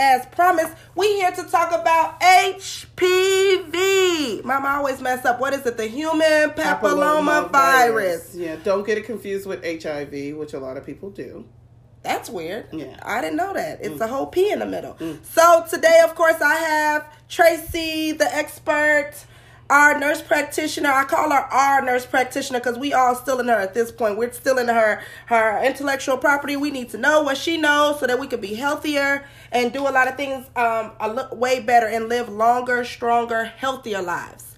as promised, we here to talk about HPV. Mama I always mess up. What is it? The human papilloma, Papilloma virus. Yeah, don't get it confused with HIV, which a lot of people do. That's weird. Yeah. I didn't know that. It's mm. a whole P in the middle. Mm. So today, of course, I have Tracy, the expert, our nurse practitioner. I call her our nurse practitioner because we all still in her at this point. We're still in her her intellectual property. We need to know what she knows so that we can be healthier and do a lot of things um a way better and live longer, stronger, healthier lives.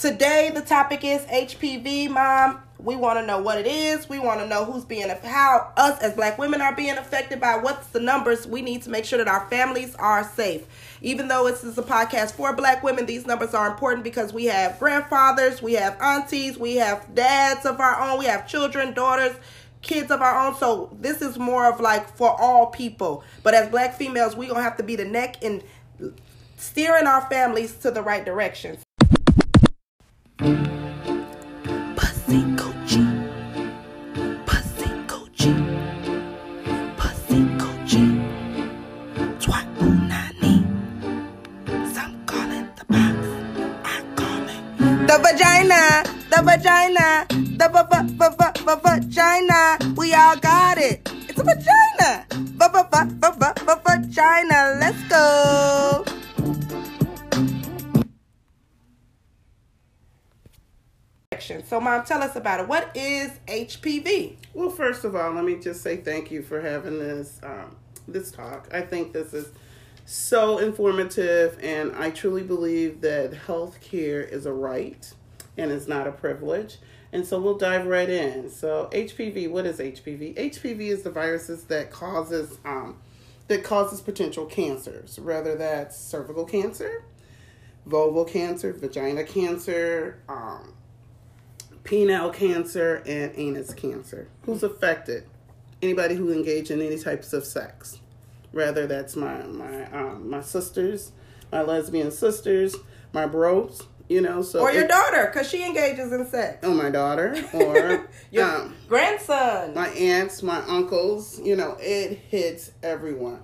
Today, the topic is HPV, Mom. We want to know what it is. We want to know who's being, how us as black women are being affected by what's the numbers. We need to make sure that our families are safe. Even though this is a podcast for black women, these numbers are important because we have grandfathers, we have aunties, we have dads of our own, we have children, daughters, kids of our own. So this is more of like for all people. But as black females, we gonna have to be the neck and steering our families to the right direction. Pussy coochie. Pussy coochie. Pussy coochie. Twat unani. Some call it the box. I call it the vagina. The vagina. The v v v v v vagina. We all got it. It's a vagina. V v v v v v vagina. Let's go. So, mom, tell us about it. What is HPV? Well, first of all, let me just say thank you for having this um, this talk. I think this is so informative, and I truly believe that health care is a right and is not a privilege. And so we'll dive right in. So HPV, what is HPV? HPV is the viruses that causes um, that causes potential cancers, whether that's cervical cancer, vulval cancer, vagina cancer, um, penile cancer and anus cancer. Who's affected? Anybody who engage in any types of sex. Rather that's my my um, my sisters, my lesbian sisters, my bros, you know, so Or your it- daughter, because she engages in sex. Oh my daughter or Your um, grandson. my aunts, my uncles, you know, it hits everyone.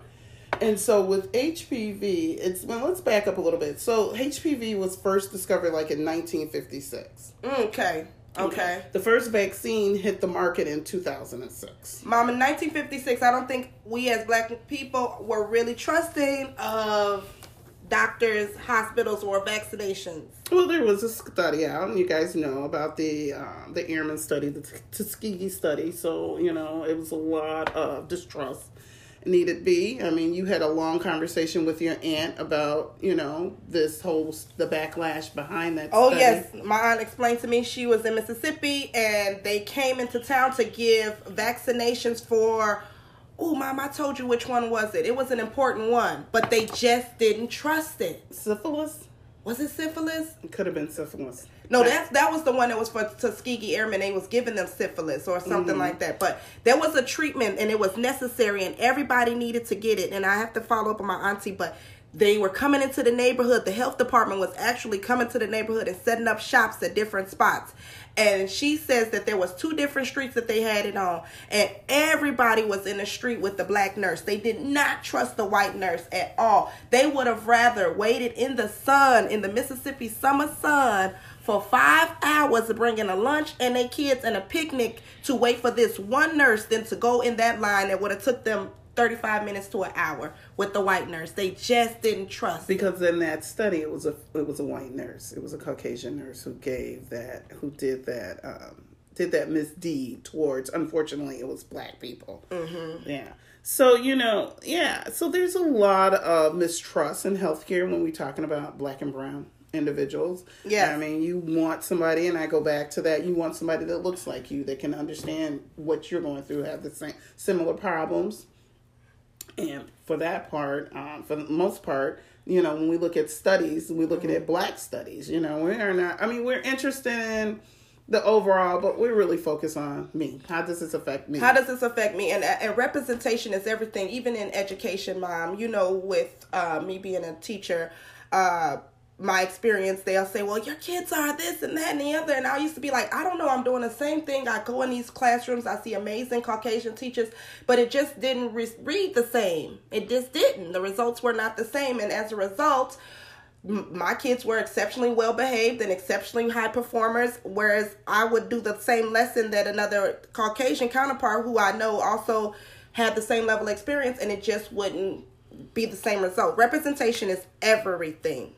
And so with HPV, it's well, let's back up a little bit. So HPV was first discovered like in 1956. Okay. Okay. The first vaccine hit the market in 2006. Mom, in 1956, I don't think we as black people were really trusting of doctors, hospitals, or vaccinations. Well, there was a study out, and you guys know about the uh, the Airman study, the Tuskegee study. So you know it was a lot of distrust needed be. I mean, you had a long conversation with your aunt about you know this whole the backlash behind that. Oh study. yes, my aunt explained to me she was in Mississippi and they came into town to give vaccinations for. Oh, mom, I told you which one was it. It was an important one, but they just didn't trust it. syphilis. Was it syphilis? It could have been syphilis. No, that's that was the one that was for Tuskegee Airmen. They was giving them syphilis or something Mm-hmm. like that. But there was a treatment and it was necessary and everybody needed to get it. And I have to follow up on my auntie, but they were coming into the neighborhood. The health department was actually coming to the neighborhood and setting up shops at different spots. And she says that there was two different streets that they had it on, and everybody was in the street with the black nurse. They did not trust the white nurse at all. They would have rather waited in the sun, in the Mississippi summer sun, for five hours bringing a lunch and their kids and a picnic to wait for this one nurse then to go in that line that would have took them 35 minutes to an hour with the white nurse. They just didn't trust. Because in that study, it was a it was a white nurse. It was a Caucasian nurse who gave that, who did that, um, did that misdeed towards. Unfortunately, it was black people. Mm-hmm. Yeah. So you know, yeah. So there's a lot of mistrust in healthcare when we're talking about black and brown individuals. Yes. I mean, you want somebody, and I go back to that. You want somebody that looks like you, that can understand what you're going through, have the same similar problems. And for that part, um, for the most part, you know, when we look at studies, we're looking at black studies. You know, we are not. I mean, we're interested in the overall, but we really focus on me. How does this affect me? How does this affect me? And and representation is everything, even in education, mom. You know, with uh, me being a teacher, uh, my experience, they'll say, "Well, your kids are this and that and the other," and I used to be like, "I don't know, I'm doing the same thing." I go in these classrooms, I see amazing Caucasian teachers, but it just didn't re- read the same. It just didn't. The results were not the same, and as a result, my kids were exceptionally well behaved and exceptionally high performers whereas i would do the same lesson that another caucasian counterpart who i know also had the same level of experience and it just wouldn't be the same result. Representation is everything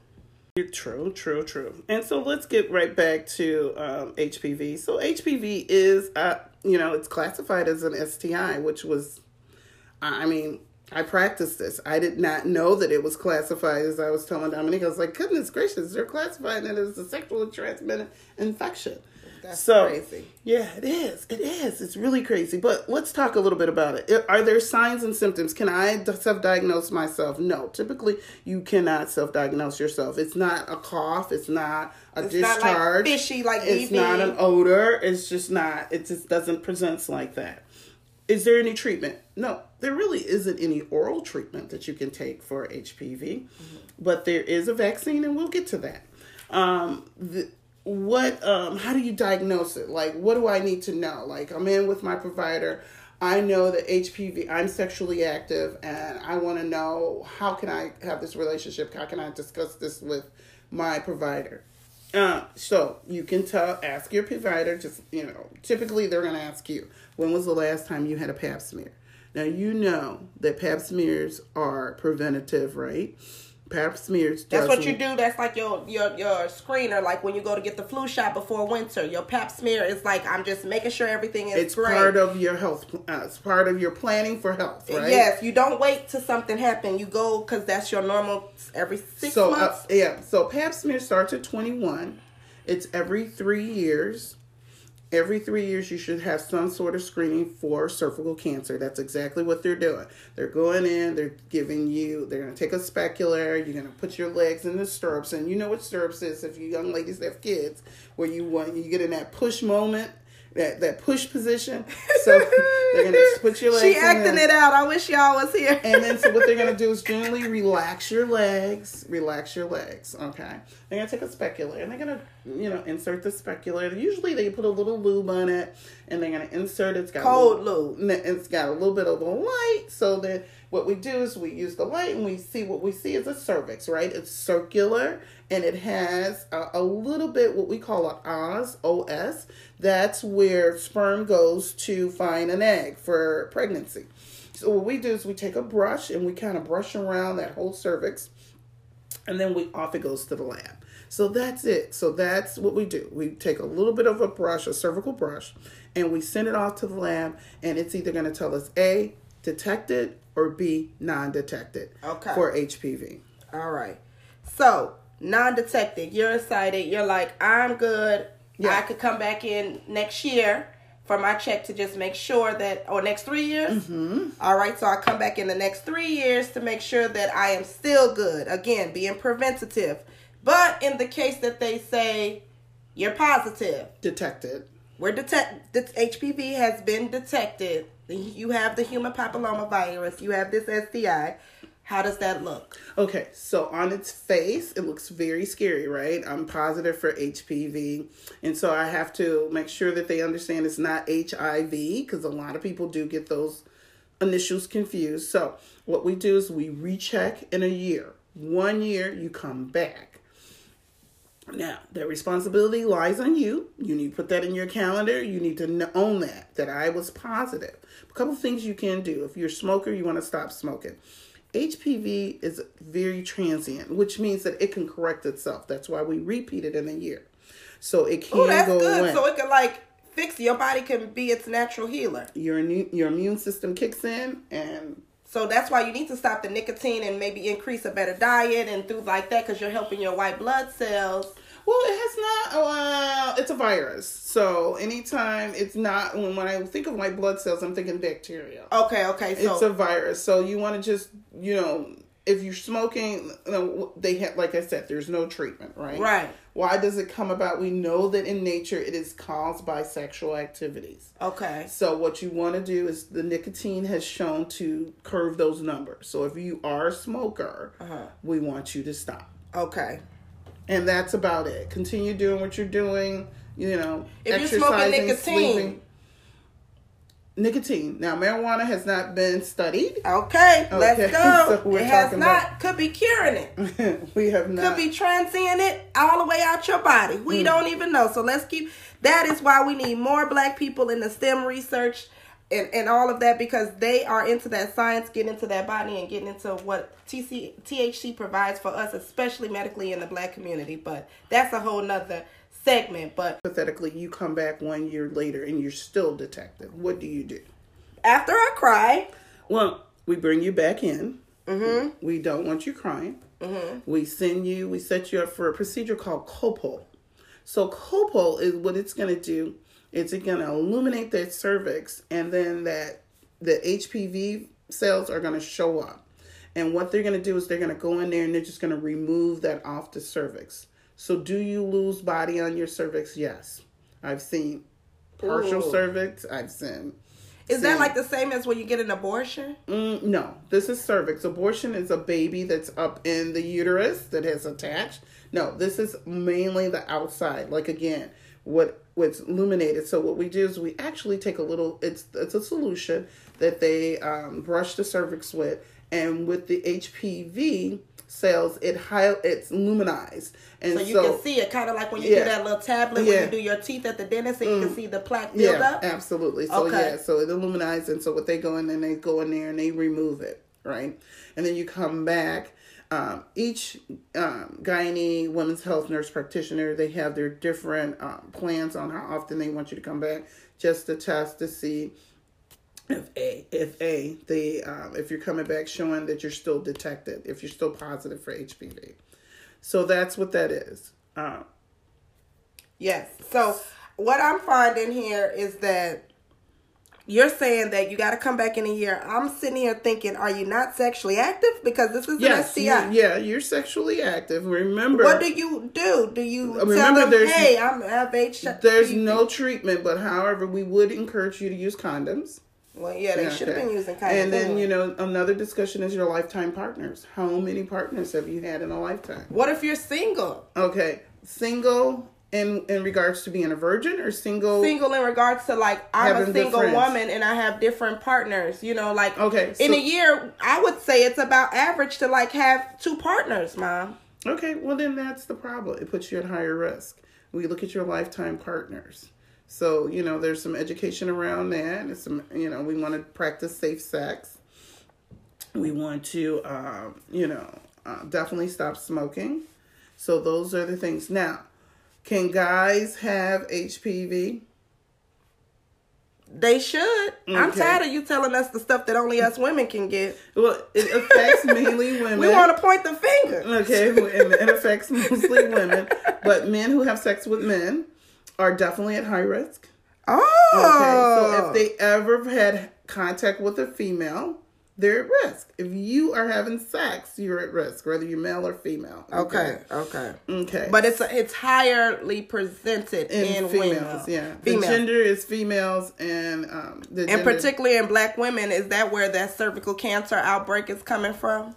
True, true, true. And so let's get right back to um, HPV. So HPV is, uh, you know, it's classified as an STI, which was, I mean, I practiced this. I did not know that it was classified as I was telling Dominique. I was like, goodness gracious, they're classifying it as a sexually transmitted infection. That's so, crazy. Yeah, it is. It is. It's really crazy. But let's talk a little bit about it. Are there signs and symptoms? Can I self diagnose myself? No. Typically, you cannot self diagnose yourself. It's not a cough. It's not a It's not discharge. like fishy, like it's not an odor. It's just not. It just doesn't present like that. Is there any treatment? No, there really isn't any oral treatment that you can take for HPV, but there is a vaccine, and we'll get to that. Um, the, what? Um, how do you diagnose it? Like, what do I need to know? Like, I'm in with my provider. I know that HPV. I'm sexually active, and I want to know how can I have this relationship? How can I discuss this with my provider? Uh, so you can tell, ask your provider. Just you know, typically they're going to ask you, when was the last time you had a Pap smear? Now you know that Pap smears are preventative, right? Pap smears. That's what you do. That's like your your your screener. Like when you go to get the flu shot before winter, your Pap smear is like I'm just making sure everything is It's great. part of your health. Uh, it's part of your planning for health, right? Yes, you don't wait till something happen. You go because that's your normal every six so uh, months. yeah, so Pap smear starts at 21. It's every three years. Every three years, you should have some sort of screening for cervical cancer. That's exactly what they're doing. They're going in, they're giving you, they're going to take a specular, you're going to put your legs in the stirrups. And you know what stirrups is if you young ladies have kids, where you want, you get in that push moment, that, that push position. So they're to put your legs she acting it out. I wish y'all was here. And then so what they're gonna do is generally relax your legs, relax your legs. Okay, they're gonna take a specular and they're gonna you know insert the specular. Usually they put a little lube on it and they're gonna insert it. It's got a Cold little- lube. It's got a little bit of a light. So then what we do is we use the light and we see what we see is a cervix, right? It's circular and it has a, a little bit what we call an os os. That's where sperm goes to find an egg for pregnancy. So what we do is we take a brush and we kind of brush around that whole cervix, and then we off it goes to the lab. So that's it. So that's what we do. We take a little bit of a brush, a cervical brush, and we send it off to the lab, and it's either going to tell us A, detected, or B, non-detected Okay. for HPV. All right. So non-detected. You're excited. You're like, I'm good. Yeah. I could come back in next year for my check to just make sure that, or next three years. Mm-hmm. right. So I come back in the next three years to make sure that I am still good. Again, being preventative. But in the case that they say you're positive, Detected. we're detect HPV has been detected. You have the human papilloma virus. You have this STI. How does that look? Okay, so on its face, it looks very scary, right? I'm positive for HPV. And so I have to make sure that they understand it's not HIV because a lot of people do get those initials confused. So what we do is we recheck in a year. One year, you come back. Now, that responsibility lies on you. You need to put that in your calendar. You need to own that, that I was positive. A couple things you can do. If you're a smoker, you want to stop smoking. HPV is very transient, which means that it can correct itself. That's why we repeat it in a year. So it can Oh, that's go good. away. So it can like fix your body can be its natural healer. your, immu- your immune system kicks in and So that's why you need to stop the nicotine and maybe increase a better diet and things like that because you're helping your white blood cells. Well, it has not. Well, it's a virus. So anytime it's not, when, when I think of white blood cells, I'm thinking bacteria. Okay, okay. So it's a virus. So you want to just, you know, if you're smoking, you know, they have, like I said, there's no treatment, right? Right. Why does it come about? We know that in nature it is caused by sexual activities. okay. So what you want to do is the nicotine has shown to curve those numbers. So if you are a smoker, Uh-huh. we want you to stop. Okay. and that's about it. Continue doing what you're doing. You know, If you're smoking exercising, nicotine. sleeping. Nicotine. Now, marijuana has not been studied. Okay, let's go. so it has not. about- Could be curing it. we have not. Could be transient it all the way out your body. Mm. We don't even know. So let's keep. That is why we need more black people in the STEM research and, and all of that because they are into that science, getting into that body, and getting into what TC, THC provides for us, especially medically in the black community. But that's a whole nother segment. But Hypothetically, you come back one year later and you're still detected. What do you do? after I cry, Well, we bring you back in. Mm-hmm. We don't want you crying. We send you, we set you up for a procedure called colpo. So colpo is what it's going to do. It's going to illuminate that cervix, and then that the HPV cells are going to show up. And what they're going to do is they're going to go in there and they're just going to remove that off the cervix. So, do you lose body on your cervix? Yes, I've seen partial Ooh. cervix. I've seen. is that like the same as when you get an abortion? Mm, no, this is cervix. Abortion is a baby that's up in the uterus that has attached. No, this is mainly the outside. Like again, what what's illuminated. So what we do is we actually take a little. It's it's a solution that they um, brush the cervix with, and with the HPV cells, it high it's luminized, and So so, you can see it, kind of like when you do that little tablet when Yeah. Mm. you do your teeth at the dentist, and you can see the plaque build yeah, up. absolutely. So Okay. yeah, so it illuminates, and so what they go in and they go in there and they remove it, right? And then you come back. Um, each um, gynae, women's health nurse practitioner, they have their different um, plans on how often they want you to come back, just to test to see if a if a the um, if you're coming back showing that you're still detected, if you're still positive for HPV. So that's what that is. Um, Yes. So what I'm finding here is that you're saying that you got to come back in a year. I'm sitting here thinking, are you not sexually active? Because this is yes, an you- yeah, you're sexually active. Remember, What do you do? Do you tell Remember, them, there's- hey, I'm have HIV? There's no treatment, but however, we would encourage you to use condoms. Well, yeah, they Yeah, should have been using condoms. And then, you know, another discussion is your lifetime partners. How many partners have you had in a lifetime? what if you're single? Okay, single in in regards to being a virgin or single? Single in regards to like I'm a single woman and I have different partners. You know, like Okay, in a year, I would say it's about average to like have two partners, mom. Okay, well then that's the problem. It puts you at higher risk. We look at your lifetime partners. So, you know, there's some education around that. And some, you know, we want to practice safe sex. We want to, um, you know, uh, definitely stop smoking. So those are the things. Now, can guys have HPV? They should. I'm tired of you telling us the stuff that only us women can get. Well, it affects mainly women. We want to point the finger. Okay, it affects mostly women, but men who have sex with men are definitely at high risk. Oh, Okay, so if they ever had contact with a female, they're at risk. If you are having sex, you're at risk, whether you're male or female. okay, okay, Okay. but it's it's higherly presented in, in females, women. yeah. The gender is females, and um, the and gender- particularly in black women, is that where that cervical cancer outbreak is coming from?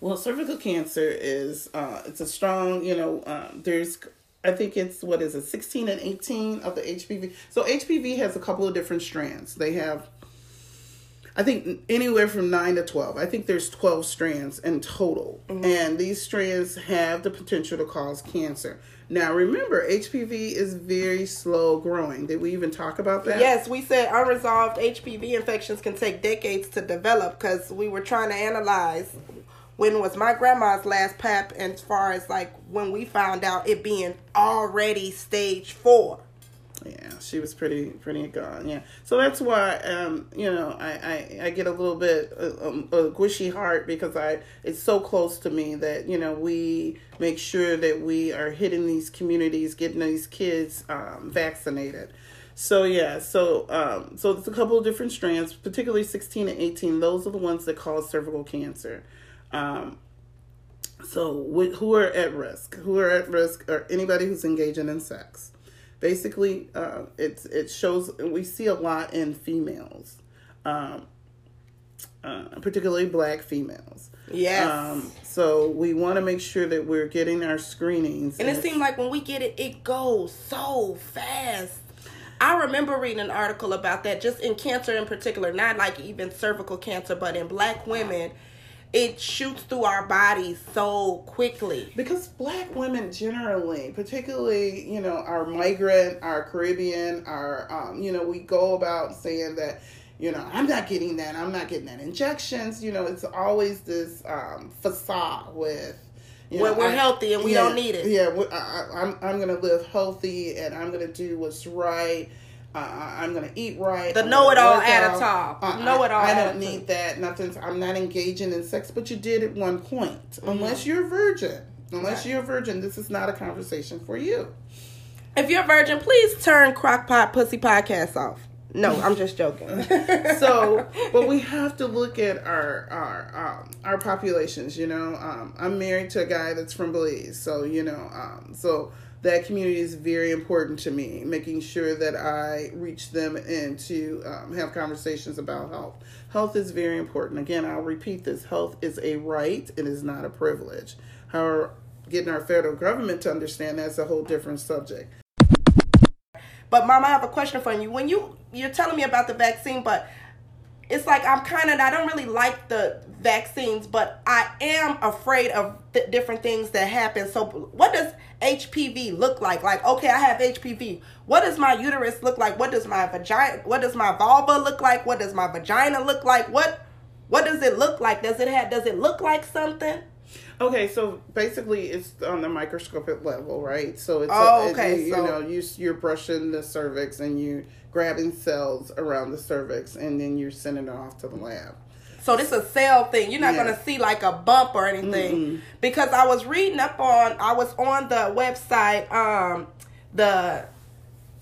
Well, cervical cancer is uh, it's a strong, you know, um, there's I think it's what is it, 16 and 18 of the HPV. So HPV has a couple of different strands. They have I think anywhere from 9 to 12. I think there's 12 strands in total. Mm-hmm. And these strands have the potential to cause cancer. Now, remember, HPV is very slow growing. Did we even talk about that? Yes, we said unresolved HPV infections can take decades to develop because we were trying to analyze when was my grandma's last pap as far as like when we found out it being already stage four. Yeah, she was pretty pretty gone. Yeah, so that's why um you know I I, I get a little bit uh, um, a squishy heart because I it's so close to me that you know we make sure that we are hitting these communities, getting these kids um, vaccinated. So yeah, so um so it's a couple of different strands, particularly 16 and 18. Those are the ones that cause cervical cancer. Um, so wh- who are at risk? Who are at risk? Or anybody who's engaging in sex basically uh, it's it shows we see a lot in females um, uh, particularly black females. Yes. Um, so we want to make sure that we're getting our screenings. And it seems like when we get it, it goes so fast. I remember reading an article about that, just in cancer in particular, not like even cervical cancer, but in black women, it shoots through our bodies so quickly. Because black women generally, particularly, you know, our migrant, our Caribbean, our, um, you know, we go about saying that, you know, I'm not getting that, I'm not getting that injections. You know, it's always this um, facade with, you know, we're I- healthy and we yeah, don't need it. Yeah, I, I, I'm I'm gonna live healthy and I'm gonna do what's right. Uh, I- I'm gonna eat right. The know-it-all work attitude. out. Know-it-all I, I don't need that. Nothing's. I'm not engaging in sex, but you did at one point. Mm-hmm. Unless you're a virgin. Unless Right. you're a virgin, this is not a conversation for you. If you're a virgin, please turn Crockpot Pussy Podcast off. No, I'm just joking. so but we have to look at our our um our populations you know um i'm married to a guy that's from belize so you know um so that community is very important to me making sure that i reach them and to um, have conversations about health. Health is very important. Again i'll repeat this health is a right it is not a privilege. However getting our federal government to understand that's a whole different subject. But mom, I have a question for you. When you you're telling me about the vaccine, but it's like I'm kind of I don't really like the vaccines, but I am afraid of the different things that happen. So what does HPV look like? Like okay, I have HPV. What does my uterus look like? What does my vagina what does my vulva look like? What does my vagina look like? What what does it look like? Does it have does it look like something? Okay, so basically it's on the microscopic level, right? So it's Oh, it- okay, you, you so- know you you're brushing the cervix and you grabbing cells around the cervix and then you're sending it off to the lab. So this is a cell thing. You're not Yeah. gonna see like a bump or anything. Because I was reading up on I was on the website, um, the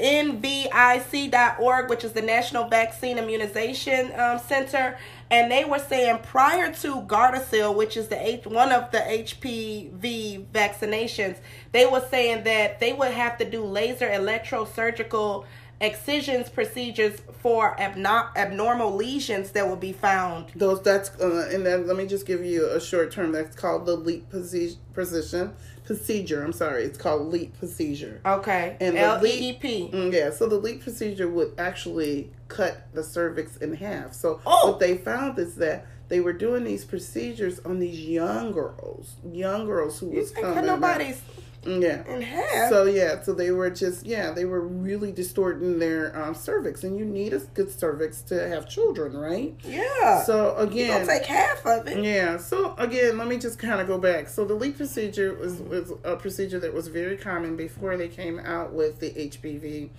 NVIC.org, which is the National Vaccine Immunization um, Center, and they were saying prior to Gardasil, which is the H, one of the HPV vaccinations, they were saying that they would have to do laser electrosurgical excisions procedures for abno- abnormal lesions that will be found. Those that's uh, and then let me just give you a short term that's called the LEEP posi- position procedure. I'm sorry, it's called LEEP procedure. Okay. And the L E E P. Mm, yeah, so the LEEP procedure would actually cut the cervix in half. So Oh. what they found is that they were doing these procedures on these young girls, young girls who was coming. nobody's Yeah. in half. So yeah, so they were just yeah, they were really distorting their um, cervix, and you need a good cervix to have children, right? yeah. So again, take half of it. yeah. So again, let me just kind of go back. So the leak procedure was was a procedure that was very common before they came out with the HPV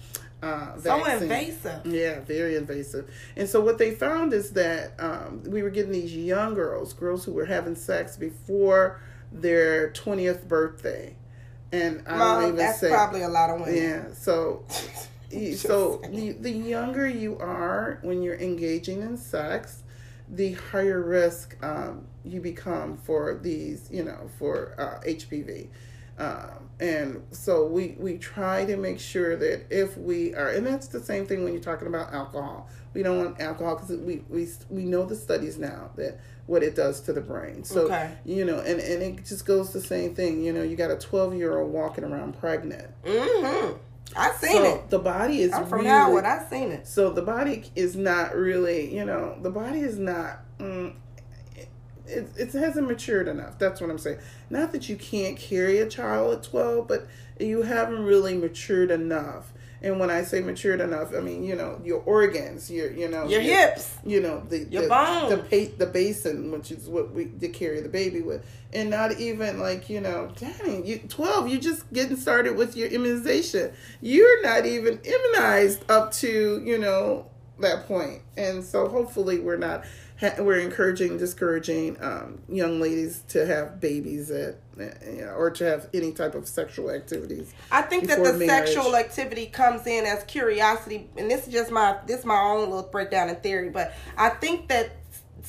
uh, So invasive. Yeah, very invasive. And so what they found is that um, we were getting these young girls, girls who were having sex before their twentieth birthday, and I Mom, don't even that's say probably a lot of women. yeah. So, you- so the, the younger you are when you're engaging in sex, the higher risk um, you become for these, you know, for uh, HPV. Um, and so we we try to make sure that if we are, and that's the same thing when you're talking about alcohol. We don't want alcohol because we, we we know the studies now that what it does to the brain. So Okay. you know, and and it just goes the same thing. You know, you got a 12 year old walking around pregnant. Mm-hmm. I seen So it. the body is I'm from really, Howard. I've seen it. so the body is not really, you know, the body is not. Mm, it, it hasn't matured enough. That's what I'm saying. Not that you can't carry a child at 12, but you haven't really matured enough. And when I say matured enough, I mean you know your organs, your you know Your hips. you know the Your the, bones. the pa- the basin, which is what we to carry the baby with, and not even like you know, dang, you twelve, you just getting started with your immunization. You're not even immunized up to you know that point, and so hopefully we're not. Ha- we're encouraging, discouraging um, young ladies to have babies at, you know, or to have any type of sexual activities. I think that the marriage. sexual activity comes in as curiosity, and this is just my this is my own little breakdown in theory. But I think that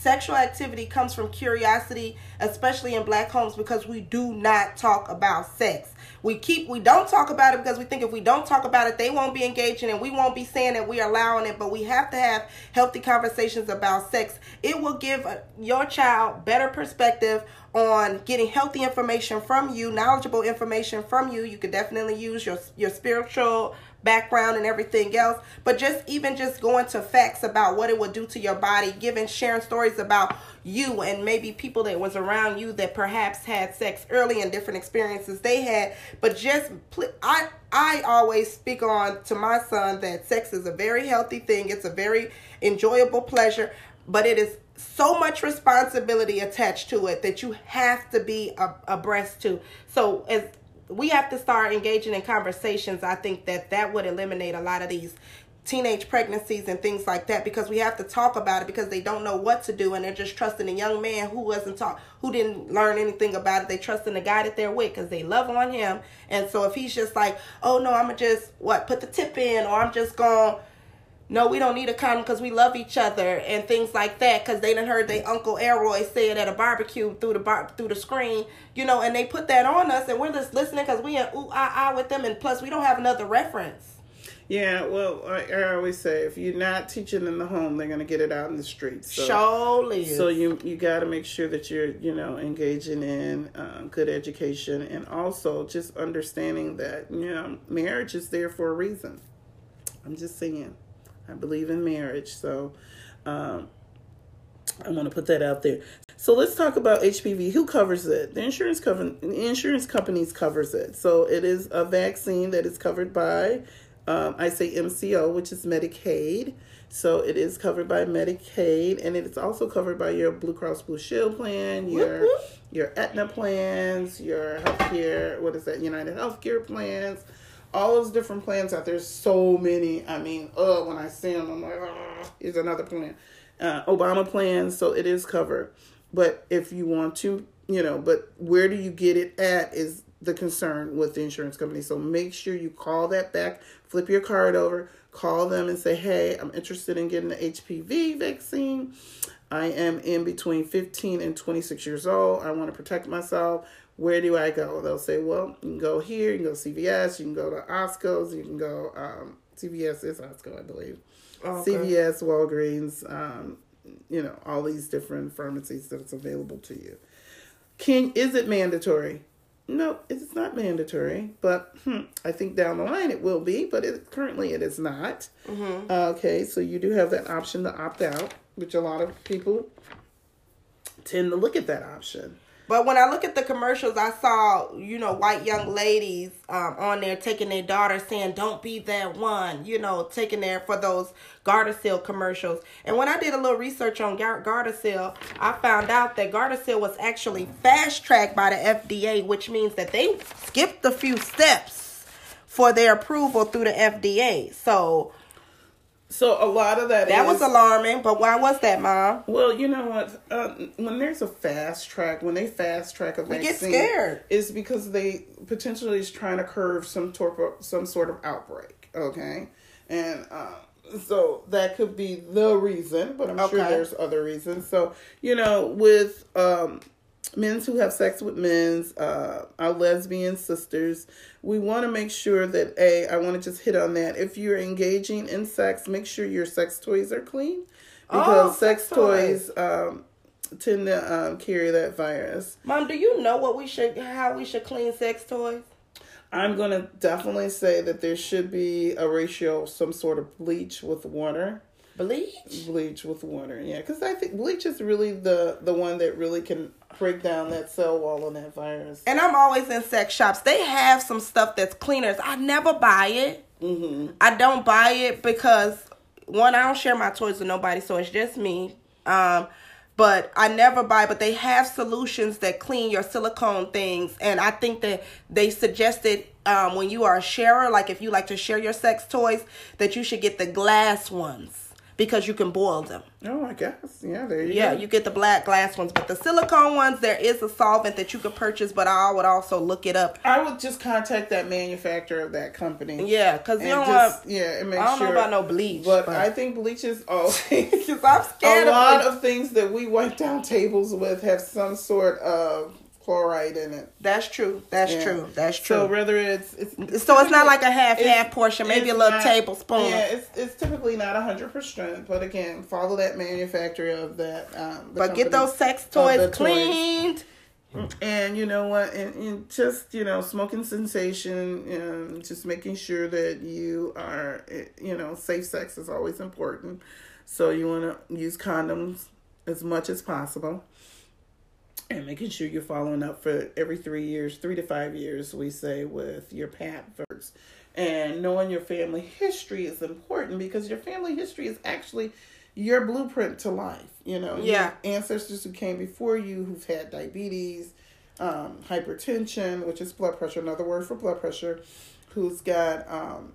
sexual activity comes from curiosity, especially in black homes, because we do not talk about sex. We keep we don't talk about it because we think if we don't talk about it, they won't be engaging and we won't be saying that we are allowing it. But we have to have healthy conversations about sex. It will give uh, your child better perspective on getting healthy information from you, knowledgeable information from you. You could definitely use your your spiritual background and everything else but just even just going to facts about what it would do to your body giving sharing stories about you and maybe people that was around you that perhaps had sex early and different experiences they had but just i i always speak on to my son that sex is a very healthy thing. It's a very enjoyable pleasure but it is so much responsibility attached to it that you have to be abreast to. So as we have to start engaging in conversations. I think that that would eliminate a lot of these teenage pregnancies and things like that because we have to talk about it because they don't know what to do and they're just trusting a young man who wasn't taught who didn't learn anything about it they trust in the guy that they're with because they love on him and so if he's just like oh no i'm gonna just what put the tip in or i'm just gonna no, we don't need a condom because we love each other and things like that. Because they done heard their uncle Elroy say it at a barbecue through the bar through the screen, you know, and they put that on us, and we're just listening because we in ooh ah ah with them, and plus we don't have another reference. Yeah, well, I, I, always say if you're not teaching in the home, they're gonna get it out in the streets. So, Surely. So you you got to make sure that you're you know engaging in uh, good education and also just understanding that you know marriage is there for a reason. I'm just saying. I believe in marriage. So um, I want to put that out there. So let's talk about HPV. Who covers it? The insurance cover, the insurance companies covers it. So it is a vaccine that is covered by, um, I say MCO, which is Medicaid. So it is covered by Medicaid, and it is also covered by your Blue Cross Blue Shield plan, your your Aetna plans, your healthcare. What is that? United Healthcare plans all those different plans out there. So many. I mean, uh, when I see them, I'm like, oh, here's another plan. Uh, Obama plans, so it is covered. But if you want to, you know, but where do you get it at is the concern with the insurance company. So make sure you call that back, flip your card over, call them and say, hey, I'm interested in getting the HPV vaccine. I am in between 15 and 26 years old. I want to protect myself where do I go? They'll say, well, you can go here, you can go CVS, you can go to Osco's, you can go, um, CVS is Osco, I believe. Okay. CVS, Walgreens, um, you know, all these different pharmacies that it's available to you. Can is it mandatory? No, it's not mandatory, but hmm, I think down the line it will be, but it, currently it is not. Mm-hmm. Okay, so you do have that option to opt out, which a lot of people tend to look at that option. But when I look at the commercials, I saw, you know, white young ladies um, on there taking their daughter saying, don't be that one, you know, taking there for those Gardasil commercials. And when I did a little research on Gardasil, I found out that Gardasil was actually fast tracked by the FDA, which means that they skipped a few steps for their approval through the FDA. So so a lot of that that is, was alarming. But why was that, Mom? Well, you know what? Uh, when there's a fast track, when they fast track a vaccine, we get scared. Is because they potentially is trying to curve some torp- some sort of outbreak. Okay, and. Uh, so that could be the reason, but I'm okay. sure there's other reasons. So, you know, with um men who have sex with men's, uh, our lesbian sisters, we want to make sure that a. I want to just hit on that. If you're engaging in sex, make sure your sex toys are clean, because oh, sex, toys, toys um, tend to um, carry that virus. Mom, do you know what we should, how we should clean sex toys? I'm gonna definitely say that there should be a ratio some sort of bleach with water. Bleach. Bleach with water, yeah, because I think bleach is really the the one that really can break down that cell wall on that virus. And I'm always in sex shops. They have some stuff that's cleaners. I never buy it. Mm-hmm. I don't buy it because one, I don't share my toys with nobody, so it's just me. Um, but I never buy. But they have solutions that clean your silicone things, and I think that they suggested um, when you are a sharer, like if you like to share your sex toys, that you should get the glass ones because you can boil them. Oh, I guess. Yeah, there you Yeah, go. you get the black glass ones, but the silicone ones, there is a solvent that you could purchase, but I would also look it up. I would just contact that manufacturer of that company. Yeah, because you don't just, want. yeah, and make I don't sure. know about no bleach, But, but, I think bleach is oh, because I'm scared a lot of things that we wipe down tables with have some sort of chloride in it. That's true. That's Yeah. true. That's true. So whether it's it's So it's not like a half half portion, maybe a little not- tablespoon. Yeah, it's it's typically not hundred percent, but again, follow that manufacturer of that. Um, but get those sex toys the toys. cleaned. And you know what? And, and just you know, smoking sensation, and just making sure that you are, you know, safe sex is always important. So you want to use condoms as much as possible, and making sure you're following up for every three years, three to five years, we say, with your pap first. And knowing your family history is important because your family history is actually your blueprint to life. You know, your Yeah. ancestors who came before you who've had diabetes, um, hypertension, which is blood pressure, another word for blood pressure, who's got um,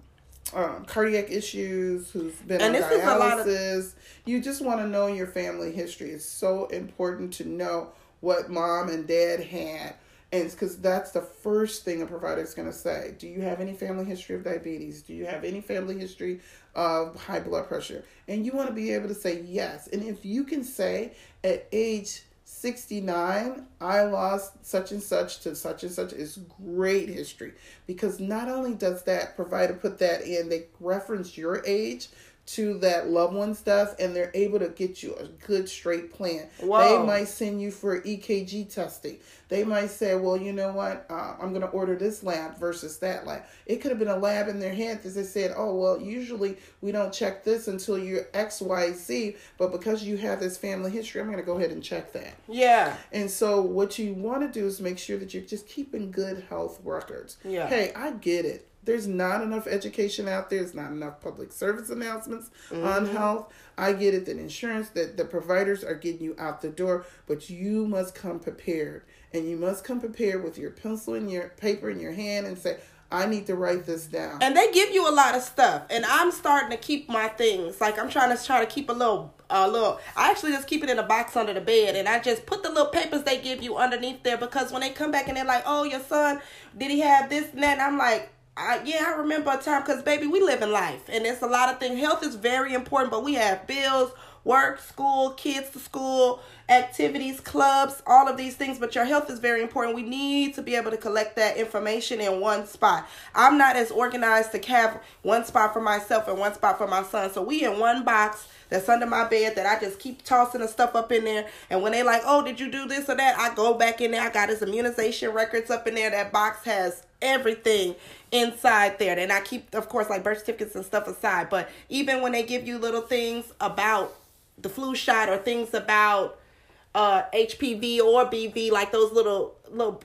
um, cardiac issues, who's been And on this is a lot of- dialysis. You just want to know your family history. It's so important to know what mom and dad had. And because that's the first thing a provider is going to say. Do you have any family history of diabetes? Do you have any family history of high blood pressure? And you want to be able to say yes. And if you can say at age 69, I lost such and such to such and such is great history because not only does that provider put that in, they reference your age to that loved one stuff and they're able to get you a good straight plan. Whoa. They might send you for EKG testing. They might say, well, you know what, uh, I'm going to order this lab versus that lab. It could have been a lab in their head because they said, oh, well, usually we don't check this until you're XYZ, but because you have this family history, I'm going to go ahead and check that. Yeah. And so, what you want to do is make sure that you're just keeping good health records. Yeah. Hey, I get it. There's not enough education out there. There's not enough public service announcements on mm-hmm. health. I get it that insurance, that the providers are getting you out the door, but you must come prepared. And you must come prepared with your pencil and your paper in your hand and say, I need to write this down. And they give you a lot of stuff, and I'm starting to keep my things. Like I'm trying to try to keep a little, a little. I actually just keep it in a box under the bed, and I just put the little papers they give you underneath there because when they come back and they're like, "Oh, your son, did he have this and that?" And I'm like. I, yeah, I remember a time because baby, we live in life, and it's a lot of things. Health is very important, but we have bills, work, school, kids to school, activities, clubs, all of these things. But your health is very important. We need to be able to collect that information in one spot. I'm not as organized to have one spot for myself and one spot for my son. So we in one box that's under my bed that I just keep tossing the stuff up in there. And when they like, oh, did you do this or that? I go back in there. I got his immunization records up in there. That box has everything inside there. And I keep, of course, like birth certificates and stuff aside. But even when they give you little things about the flu shot or things about uh HPV or BV, like those little little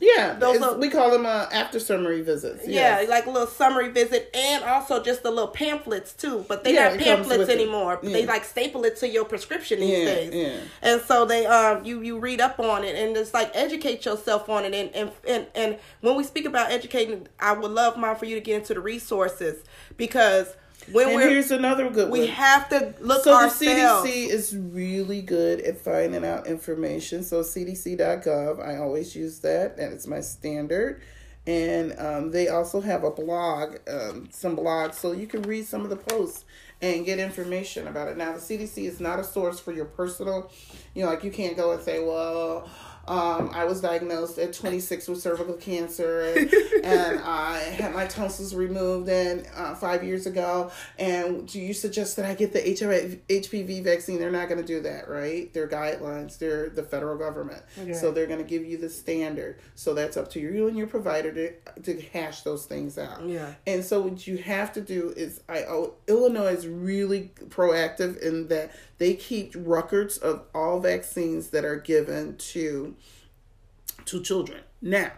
yeah, those are- we call them uh, after summary visits. yeah, yes. like a little summary visit and also just the little pamphlets too. But they Yeah, not pamphlets anymore. They like staple it to your prescription these Yeah, days. yeah. And so they um you you read up on it and it's like educate yourself on it and and and, and when we speak about educating, I would love mom for you to get into the resources because when And here's another good we one. have to look so the. CDC is really good at finding out information. So CDC.gov, I always use that, and it's my standard. And um, they also have a blog, um, some blogs, so you can read some of the posts and get information about it. Now, the CDC is not a source for your personal, you know, like you can't go and say, well, um, I was diagnosed at 26 with cervical cancer, and, I had my tonsils removed and uh, five years ago. And do you suggest that I get the HIV, HPV vaccine? They're not going to do that, right? They're guidelines. They're the federal government, so they're going to give you the standard. So that's up to you and your provider to to hash those things out. Yeah. And so what you have to do is, I oh, Illinois is really proactive in that they keep records of all vaccines that are given to to children. Now,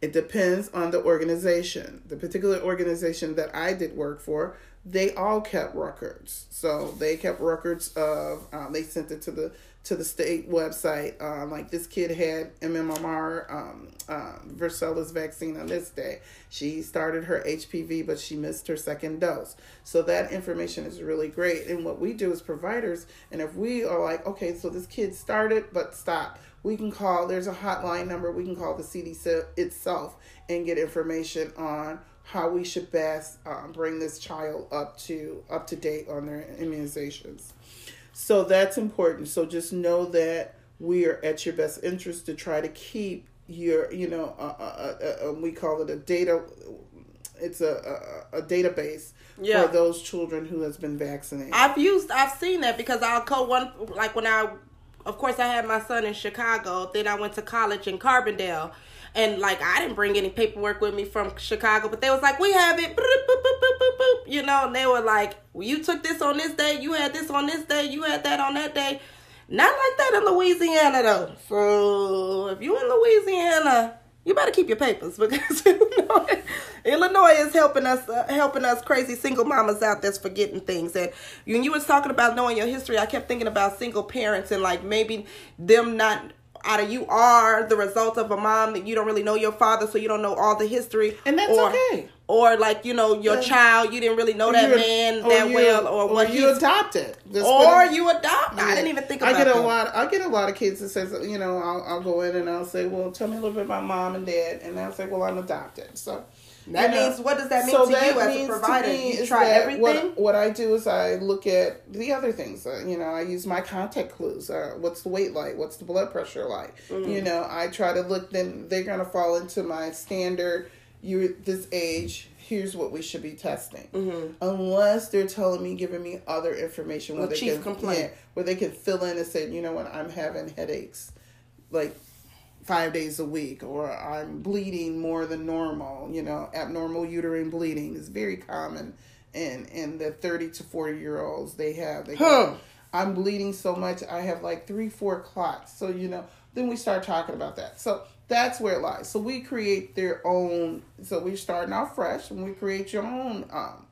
it depends on the organization. The particular organization that I did work for, they all kept records. So they kept records of. Um, they sent it to the to the state website. Um, like this kid had MMR, um, uh, varicella vaccine on this day. She started her HPV, but she missed her second dose. So that information is really great. And what we do as providers, and if we are like, okay, so this kid started but stopped, we can call. There's a hotline number. We can call the CDC itself and get information on how we should best um, bring this child up to up to date on their immunizations. So that's important. So just know that we are at your best interest to try to keep your, you know, uh, uh, uh, we call it a data. It's a a, a database yeah. for those children who has been vaccinated. I've used, I've seen that because I'll call one like when I, of course, I had my son in Chicago. Then I went to college in Carbondale and like I didn't bring any paperwork with me from Chicago, but they was like, we have it, you know, and they were like, well, you took this on this day, you had this on this day, you had that on that day. Not like that in Louisiana though. So if you in Louisiana, you better keep your papers because Illinois, is helping us, uh, helping us crazy single mamas out that's forgetting things. And when you was talking about knowing your history, I kept thinking about single parents and like maybe them not out of you are the result of a mom that you don't really know your father, so you don't know all the history. And that's or, okay. Or like you know your yeah. child, you didn't really know that man that well, or, or what you adopted, or you adopted. Yeah. I didn't even think about. I get a them. lot. I get a lot of kids that says, you know, I'll, I'll go in and I'll say, well, tell me a little bit about mom and dad, and they'll say, well, I'm adopted, so. That you means know, what does that mean so to that you as a provider? You try everything. What, what, I do is I look at the other things. Uh, you know, I use my contact clues. Uh, what's the weight like? What's the blood pressure like? Mm-hmm. You know, I try to look. Then they're gonna fall into my standard. You this age. Here's what we should be testing. Mm-hmm. Unless they're telling me, giving me other information where well, they can complaint. Yeah, where they can fill in and say, you know what, I'm having headaches. Like five days a week or I'm bleeding more than normal. You know, abnormal uterine bleeding is very common in in the 30 to 40 year olds. They have they huh. I'm bleeding so much I have like three four clots. So you know, then we start talking about that. So that's where it lies. So we create their own. So we're starting off fresh, and we create your own um,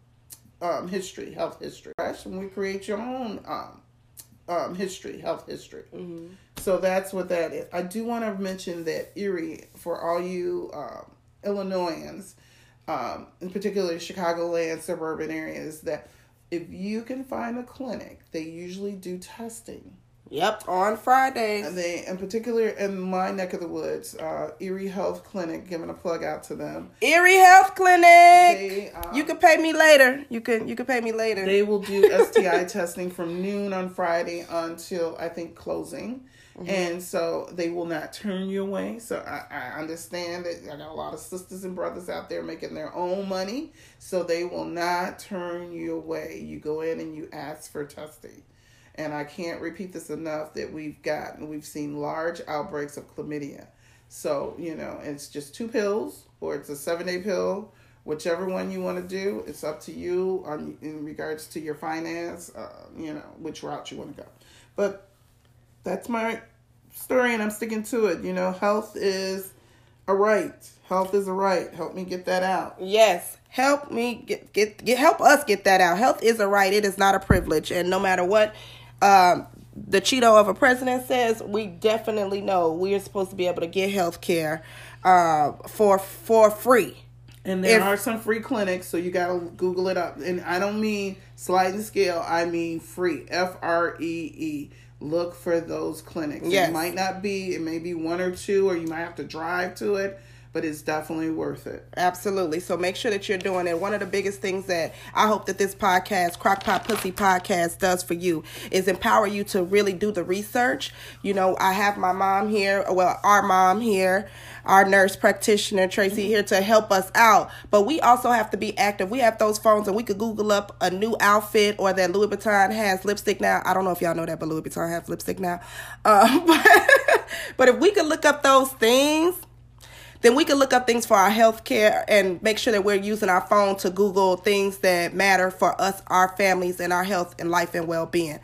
um, history, health history. Fresh, and we create your own um, um, history, health history. Mm-hmm. So that's what that is. I do want to mention that Erie, for all you um, Illinoisans, um, in particular Chicagoland suburban areas, that if you can find a clinic, they usually do testing. Yep, on Fridays. And they, in particular, in my neck of the woods, uh, Erie Health Clinic, giving a plug out to them. Erie Health Clinic. They, um, you can pay me later. You can you can pay me later. They will do STI testing from noon on Friday until I think closing. Mm-hmm. And so they will not turn you away. So I, I understand that I got a lot of sisters and brothers out there making their own money. So they will not turn you away. You go in and you ask for testing. And I can't repeat this enough that we've gotten, we've seen large outbreaks of chlamydia. So, you know, it's just two pills or it's a seven day pill. Whichever one you want to do, it's up to you on in regards to your finance, uh, you know, which route you want to go. But that's my story and I'm sticking to it. You know, health is a right. Health is a right. Help me get that out. Yes. Help me get, get get help us get that out. Health is a right. It is not a privilege. And no matter what um, the Cheeto of a president says, we definitely know we are supposed to be able to get health care uh, for for free. And there if, are some free clinics, so you gotta Google it up. And I don't mean sliding scale; I mean free. F R E E. Look for those clinics. Yes. It might not be. It may be one or two, or you might have to drive to it but it's definitely worth it. Absolutely. So make sure that you're doing it. One of the biggest things that I hope that this podcast, Crockpot Pussy Podcast, does for you is empower you to really do the research. You know, I have my mom here, well, our mom here, our nurse practitioner, Tracy, here to help us out. But we also have to be active. We have those phones and we could Google up a new outfit or that Louis Vuitton has lipstick now. I don't know if y'all know that, but Louis Vuitton has lipstick now. Um, but, but if we could look up those things, then we can look up things for our health care and make sure that we're using our phone to Google things that matter for us, our families, and our health and life and well being.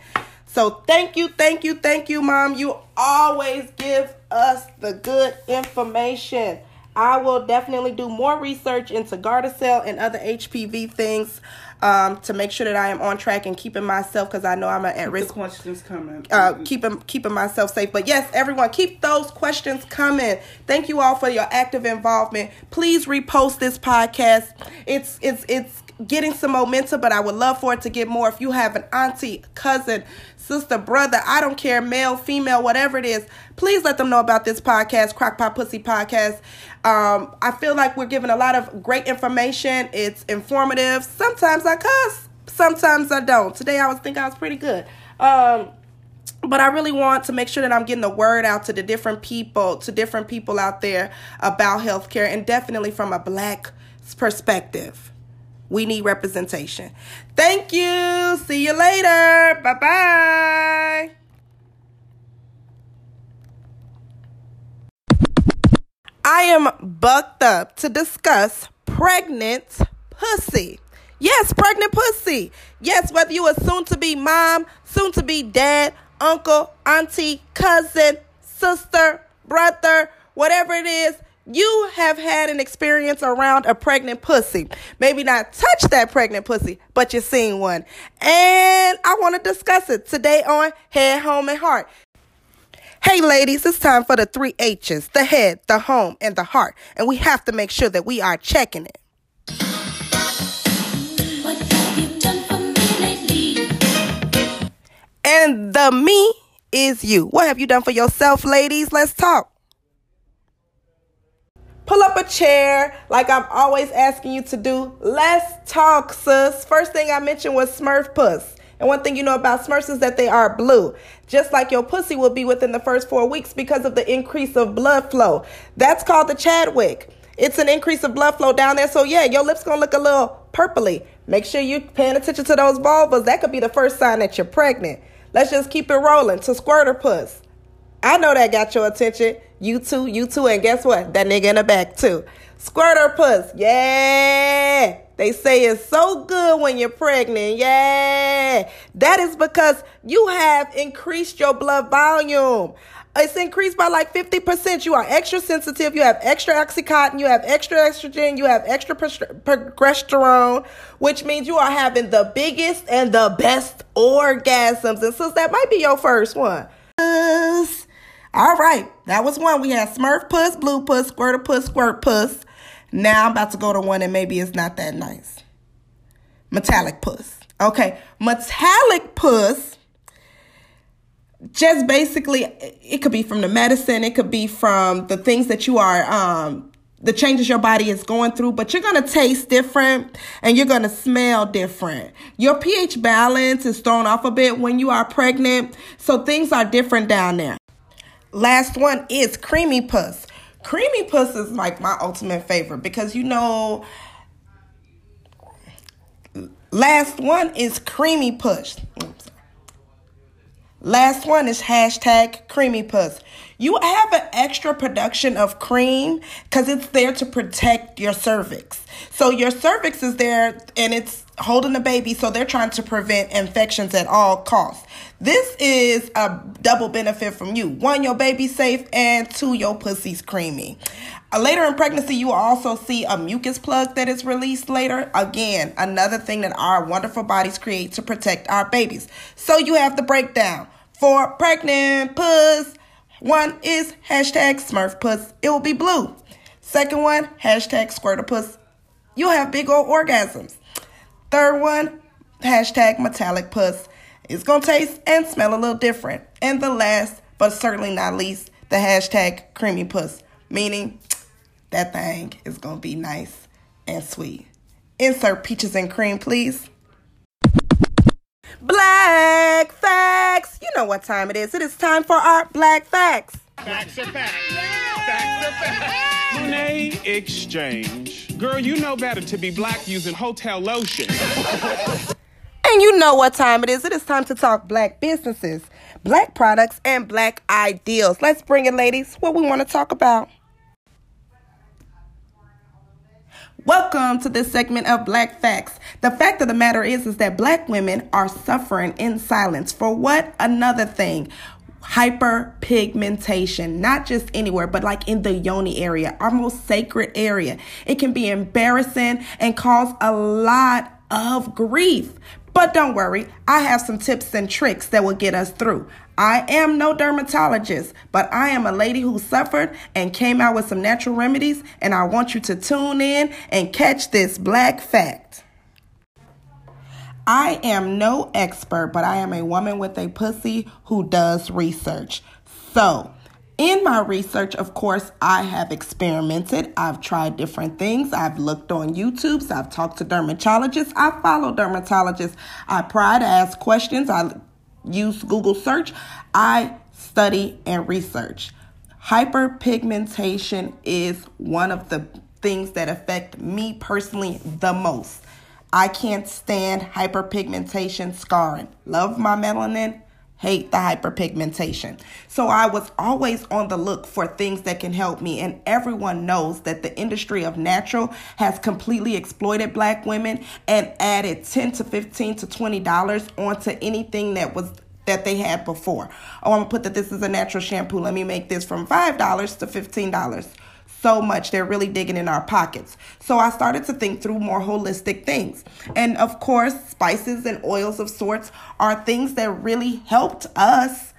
So thank you, thank you, thank you, Mom. You always give us the good information. I will definitely do more research into Gardasil and other HPV things um, to make sure that I am on track and keeping myself because I know I'm at risk. The questions coming. Uh, keeping keeping myself safe. But yes, everyone, keep those questions coming. Thank you all for your active involvement. Please repost this podcast. It's it's it's getting some momentum, but I would love for it to get more. If you have an auntie, cousin, sister, brother, I don't care, male, female, whatever it is, please let them know about this podcast, Crockpot Pussy Podcast. Um, I feel like we're giving a lot of great information. It's informative. Sometimes I cuss, sometimes I don't. Today I was thinking I was pretty good. Um, but I really want to make sure that I'm getting the word out to the different people, to different people out there about healthcare, and definitely from a black perspective. We need representation. Thank you. See you later. Bye bye. I am bucked up to discuss pregnant pussy. Yes, pregnant pussy. Yes, whether you are soon to be mom, soon to be dad, uncle, auntie, cousin, sister, brother, whatever it is, you have had an experience around a pregnant pussy. Maybe not touch that pregnant pussy, but you've seen one. And I want to discuss it today on Head, Home, and Heart. Hey, ladies, it's time for the three H's the head, the home, and the heart. And we have to make sure that we are checking it. And the me is you. What have you done for yourself, ladies? Let's talk. Pull up a chair like I'm always asking you to do. Let's talk, sis. First thing I mentioned was Smurf puss. And one thing you know about Smurfs is that they are blue, just like your pussy will be within the first four weeks because of the increase of blood flow. That's called the Chadwick. It's an increase of blood flow down there. So yeah, your lips gonna look a little purpley. Make sure you're paying attention to those vulvas. That could be the first sign that you're pregnant. Let's just keep it rolling to squirter puss. I know that got your attention. You too, you too, and guess what? That nigga in the back too. Squirt Squirter puss, yeah. They say it's so good when you're pregnant, yeah. That is because you have increased your blood volume. It's increased by like 50%. You are extra sensitive. You have extra oxytocin. You have extra estrogen. You have extra progesterone, which means you are having the biggest and the best orgasms. And since that might be your first one. All right, that was one. We had Smurf puss, blue puss, squirter puss, squirt puss. Now I'm about to go to one and maybe it's not that nice. Metallic puss. Okay, metallic puss. Just basically, it could be from the medicine. It could be from the things that you are, um, the changes your body is going through. But you're gonna taste different, and you're gonna smell different. Your pH balance is thrown off a bit when you are pregnant, so things are different down there. Last one is creamy puss. Creamy puss is like my ultimate favorite because you know. Last one is creamy puss. Last one is hashtag creamy puss. You have an extra production of cream because it's there to protect your cervix. So your cervix is there and it's holding the baby, so they're trying to prevent infections at all costs. This is a double benefit from you. One, your baby's safe, and two, your pussy's creamy. Uh, later in pregnancy, you will also see a mucus plug that is released later. Again, another thing that our wonderful bodies create to protect our babies. So you have the breakdown for pregnant puss. One is hashtag smurf puss. It will be blue. Second one, hashtag squirter puss. You'll have big old orgasms. Third one, hashtag metallic puss. It's to taste and smell a little different. And the last, but certainly not least, the hashtag creamy puss, meaning that thing is to be nice and sweet. Insert peaches and cream, please. Black facts. You know what time it is. It is time for our black facts. Facts are facts. Facts are facts. Monet Exchange. Girl, you know better to be black using hotel lotion. And you know what time it is. It is time to talk black businesses, black products, and black ideals. Let's bring it, ladies. What we want to talk about. Welcome to this segment of Black Facts. The fact of the matter is is that black women are suffering in silence for what another thing. Hyperpigmentation, not just anywhere, but like in the yoni area, our most sacred area. It can be embarrassing and cause a lot of grief. But don't worry, I have some tips and tricks that will get us through. I am no dermatologist, but I am a lady who suffered and came out with some natural remedies, and I want you to tune in and catch this black fact. I am no expert, but I am a woman with a pussy who does research. So, in my research, of course, I have experimented. I've tried different things. I've looked on YouTube. I've talked to dermatologists. I follow dermatologists. I try to ask questions. I use Google search. I study and research. Hyperpigmentation is one of the things that affect me personally the most. I can't stand hyperpigmentation scarring. Love my melanin, hate the hyperpigmentation. So I was always on the look for things that can help me. And everyone knows that the industry of natural has completely exploited black women and added 10 to 15 to 20 dollars onto anything that was that they had before. Oh, I'm gonna put that this is a natural shampoo. Let me make this from five dollars to fifteen dollars so much. They're really digging in our pockets. So I started to think through more holistic things. And of course, spices and oils of sorts are things that really helped us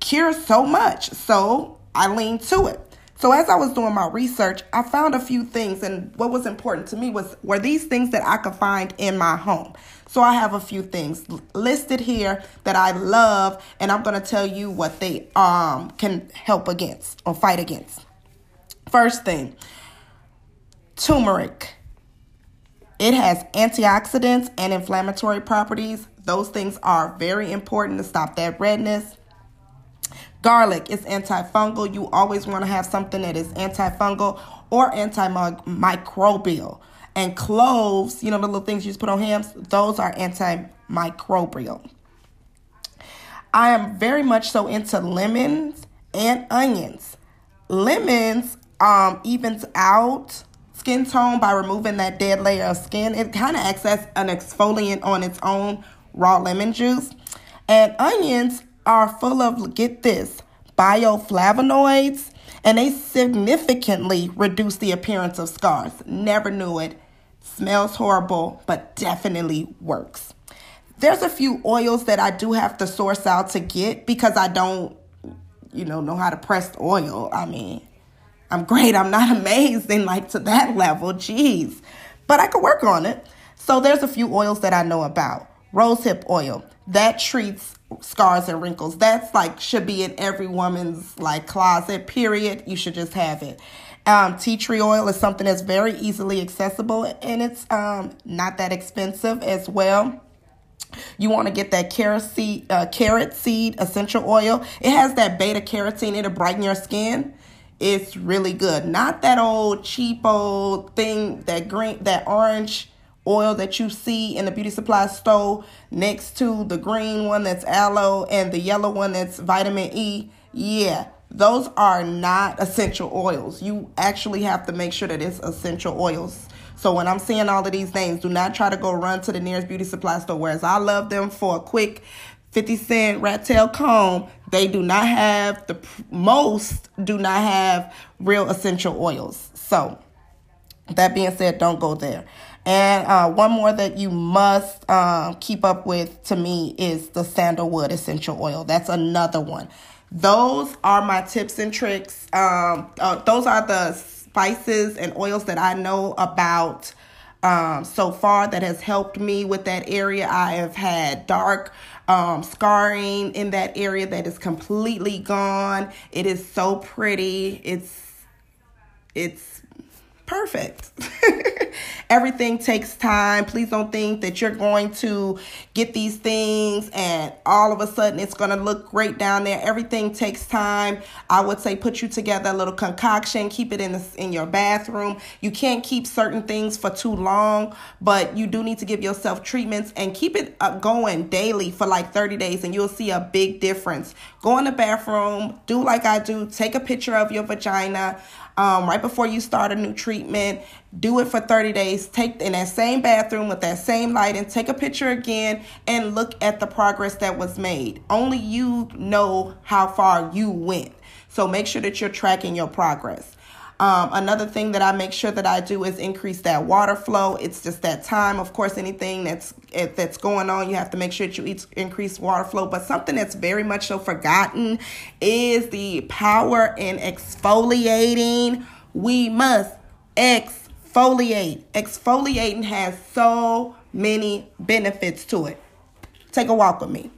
cure so much. So I leaned to it. So as I was doing my research, I found a few things and what was important to me was were these things that I could find in my home. So I have a few things listed here that I love and I'm going to tell you what they um can help against or fight against. First thing, turmeric. It has antioxidants and inflammatory properties. Those things are very important to stop that redness. Garlic is antifungal. You always want to have something that is antifungal or antimicrobial. And cloves, you know, the little things you just put on hams, those are antimicrobial. I am very much so into lemons and onions. Lemons um, evens out skin tone by removing that dead layer of skin. It kind of acts as an exfoliant on its own, raw lemon juice. And onions are full of, get this, bioflavonoids, and they significantly reduce the appearance of scars. Never knew it. Smells horrible, but definitely works. There's a few oils that I do have to source out to get because I don't, you know, know how to press oil. I mean, I'm great. I'm not amazing like to that level. Jeez. But I could work on it. So there's a few oils that I know about. Rosehip oil. That treats scars and wrinkles. That's like should be in every woman's like closet, period. You should just have it. Um, tea tree oil is something that's very easily accessible and it's um, not that expensive as well. You want to get that carrot seed, uh, carrot seed essential oil. It has that beta carotene. It'll brighten your skin it's really good. Not that old cheap old thing, that green, that orange oil that you see in the beauty supply store next to the green one that's aloe and the yellow one that's vitamin E. Yeah, those are not essential oils. You actually have to make sure that it's essential oils. So when I'm seeing all of these names, do not try to go run to the nearest beauty supply store. Whereas I love them for a quick 50 cent rat tail comb, they do not have the most do not have real essential oils. So that being said, don't go there. And uh, one more that you must um, keep up with to me is the sandalwood essential oil. That's another one. Those are my tips and tricks. Um, uh, those are the spices and oils that I know about um, so far that has helped me with that area. I have had dark um, scarring in that area that is completely gone. It is so pretty. It's it's perfect. Everything takes time. Please don't think that you're going to get these things and all of a sudden it's going to look great down there. Everything takes time. I would say put you together a little concoction, keep it in the, in your bathroom. You can't keep certain things for too long, but you do need to give yourself treatments and keep it uh, going daily for like 30 days and you'll see a big difference. Go in the bathroom, do like I do, take a picture of your vagina um, right before you start a new treatment. Do it for 30 days. Take in that same bathroom with that same light and take a picture again and look at the progress that was made. Only you know how far you went. So make sure that you're tracking your progress. Um, another thing that I make sure that I do is increase that water flow. It's just that time. Of course, anything that's that's going on, you have to make sure that you increase water flow. But something that's very much so forgotten is the power in exfoliating. We must exfoliate. Exfoliating has so many benefits to it. Take a walk with me.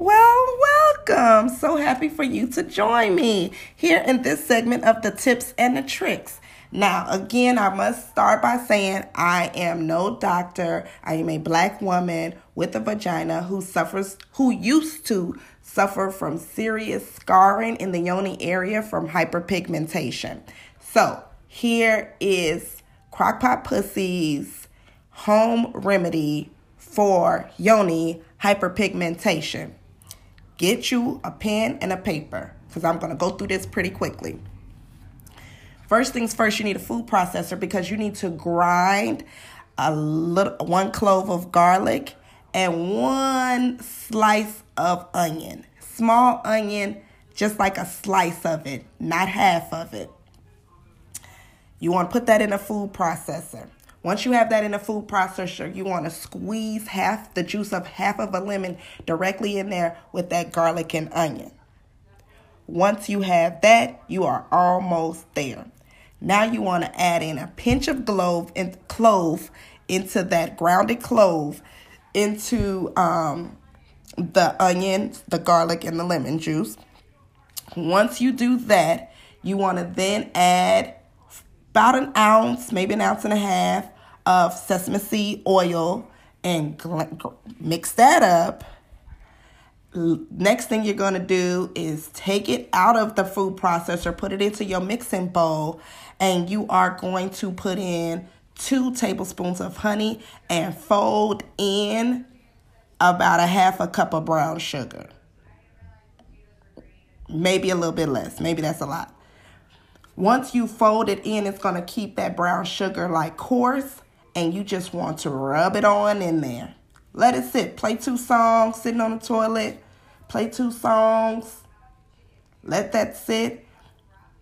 Well, welcome. So happy for you to join me here in this segment of the tips and the tricks. Now, again, I must start by saying I am no doctor. I am a black woman with a vagina who suffers, who used to suffer from serious scarring in the yoni area from hyperpigmentation. So, here is Crockpot Pussy's home remedy for yoni hyperpigmentation get you a pen and a paper because I'm going to go through this pretty quickly. First things first, you need a food processor because you need to grind a little one clove of garlic and one slice of onion. Small onion, just like a slice of it, not half of it. You want to put that in a food processor. Once you have that in a food processor, you want to squeeze half the juice of half of a lemon directly in there with that garlic and onion. Once you have that, you are almost there. Now you want to add in a pinch of clove and clove into that grounded clove into um, the onion, the garlic, and the lemon juice. Once you do that, you want to then add about an ounce, maybe an ounce and a half of sesame seed oil and mix that up. Next thing you're going to do is take it out of the food processor, put it into your mixing bowl, and you are going to put in two tablespoons of honey and fold in about a half a cup of brown sugar. Maybe a little bit less. Maybe that's a lot. Once you fold it in, it's going to keep that brown sugar like coarse and you just want to rub it on in there. Let it sit. Play two songs sitting on the toilet. Play two songs. Let that sit.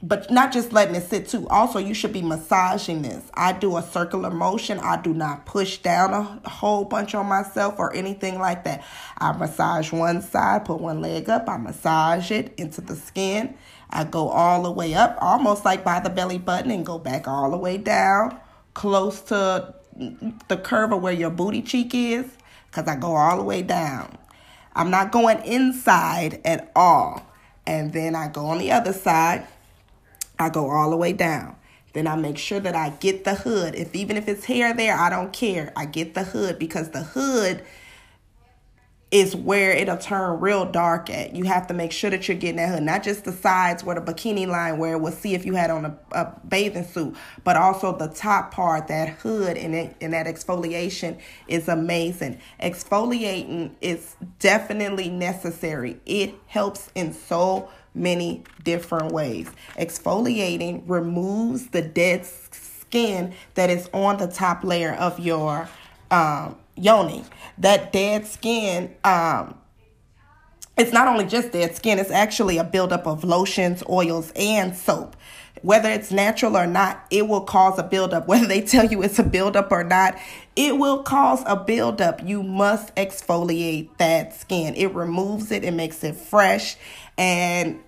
But not just letting it sit too. Also, you should be massaging this. I do a circular motion. I do not push down a whole bunch on myself or anything like that. I massage one side, put one leg up. I massage it into the skin I go all the way up, almost like by the belly button, and go back all the way down, close to the curve of where your booty cheek is, because I go all the way down. I'm not going inside at all. And then I go on the other side, I go all the way down. Then I make sure that I get the hood. If even if it's hair there, I don't care. I get the hood because the hood is where it'll turn real dark at. You have to make sure that you're getting that hood, not just the sides where the bikini line where we'll see if you had on a, a bathing suit, but also the top part, that hood and it, and that exfoliation is amazing. Exfoliating is definitely necessary. It helps in so many different ways. Exfoliating removes the dead skin that is on the top layer of your um yoni. That dead skin, um, it's not only just dead skin, it's actually a buildup of lotions, oils, and soap. Whether it's natural or not, it will cause a buildup. Whether they tell you it's a buildup or not, it will cause a buildup. You must exfoliate that skin. It removes it, it makes it fresh, and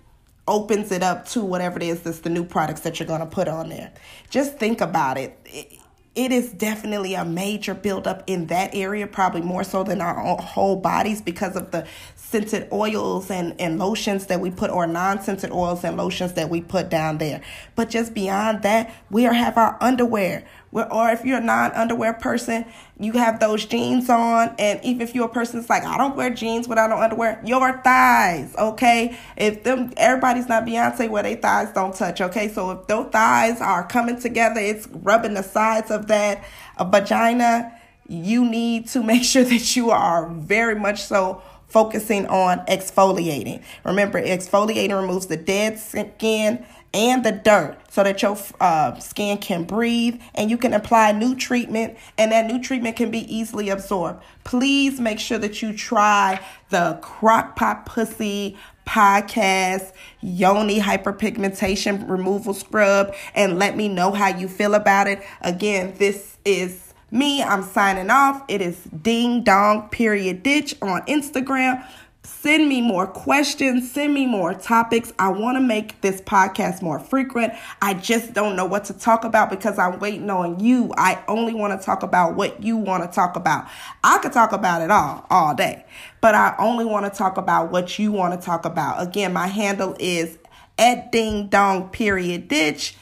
opens it up to whatever it is that's the new products that you're going to put on there. Just think about it. It is definitely a major buildup in that area, probably more so than our whole bodies because of the scented oils and, and lotions that we put, or non scented oils and lotions that we put down there. But just beyond that, we have our underwear or if you're a non-underwear person, you have those jeans on, and even if you're a person that's like, I don't wear jeans without no underwear, your thighs, okay? If them everybody's not Beyonce where they thighs don't touch, okay? So if those thighs are coming together, it's rubbing the sides of that vagina, you need to make sure that you are very much so focusing on exfoliating. Remember, exfoliating removes the dead skin and the dirt so that your uh, skin can breathe and you can apply new treatment and that new treatment can be easily absorbed. Please make sure that you try the Crock-Pot Pussy podcast yoni hyperpigmentation removal scrub and let me know how you feel about it. Again, this is me. I'm signing off. It is ding dong period ditch on Instagram. Send me more questions, send me more topics. I want to make this podcast more frequent. I just don't know what to talk about because I'm waiting on you. I only want to talk about what you want to talk about. I could talk about it all, all day, but I only want to talk about what you want to talk about. Again, my handle is at ding dong period ditch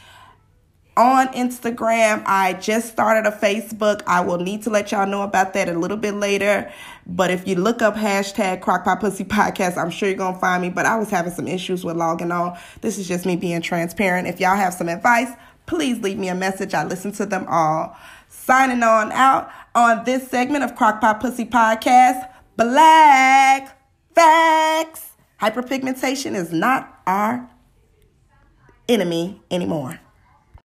on Instagram. I just started a Facebook. I will need to let y'all know about that a little bit later. But if you look up hashtag Crock-Pot Pussy Podcast, I'm sure you're to find me. But I was having some issues with logging on. This is just me being transparent. If y'all have some advice, please leave me a message. I listen to them all. Signing on out on this segment of Crock-Pot Pussy Podcast. Black facts. Hyperpigmentation is not our enemy anymore.